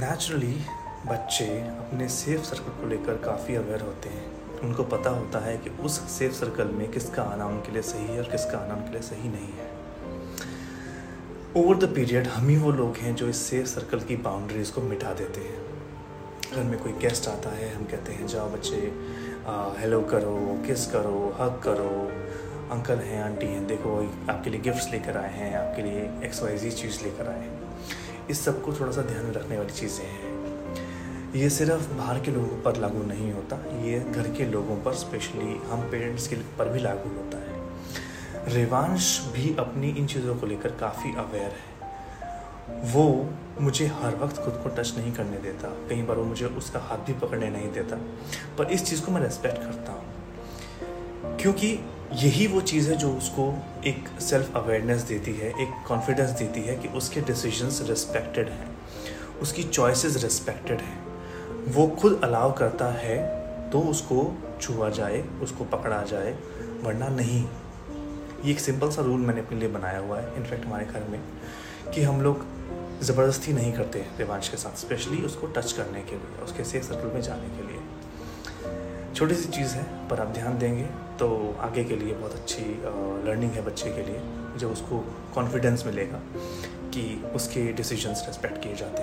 Naturally बच्चे अपने safe circle को लेकर काफ़ी अवेयर होते हैं। उनको पता होता है कि उस सेफ़ सर्कल में किसका आना उनके लिए सही है और किसका आना उनके लिए सही नहीं है। ओवर द पीरियड हम ही वो लोग हैं जो इस सेफ़ सर्कल की बाउंड्रीज़ को मिटा देते हैं। घर में कोई गेस्ट आता है, हम कहते हैं, जाओ बच्चे हेलो करो किस करो हक करो। अंकल हैं, आंटी हैं, देखो, आपके लिए गिफ्ट्स लेकर आए हैं, आपके लिए एक्स वाई जी चीज़ लेकर आए हैं। इस सबको थोड़ा सा ध्यान में रखने वाली चीज़ें हैं। ये सिर्फ़ बाहर के लोगों पर लागू नहीं होता, ये घर के लोगों पर स्पेशली हम पेरेंट्स के पर भी लागू होता है। रेवांश भी अपनी इन चीज़ों को लेकर काफ़ी अवेयर है। वो मुझे हर वक्त खुद को टच नहीं करने देता, कई बार वो मुझे उसका हाथ भी पकड़ने नहीं देता, पर इस चीज़ को मैं रेस्पेक्ट करता हूँ। क्योंकि यही वो चीज़ है जो उसको एक सेल्फ अवेयरनेस देती है, एक कॉन्फिडेंस देती है कि उसके डिसीजंस रिस्पेक्टेड हैं, उसकी चॉइसेस रिस्पेक्टेड हैं। वो खुद अलाउ करता है तो उसको छुआ जाए, उसको पकड़ा जाए, वरना नहीं। ये एक सिंपल सा रूल मैंने अपने लिए बनाया हुआ है। इनफैक्ट हमारे घर में कि हम लोग ज़बरदस्ती नहीं करते रिवांश के साथ स्पेशली उसको टच करने के लिए, उसके सेफ़ सर्कल में जाने के लिए। छोटी सी चीज़ है, पर आप ध्यान देंगे तो आगे के लिए बहुत अच्छी लर्निंग है बच्चे के लिए जब उसको कॉन्फिडेंस मिलेगा कि उसके डिसीजंस रेस्पेक्ट किए जाते हैं।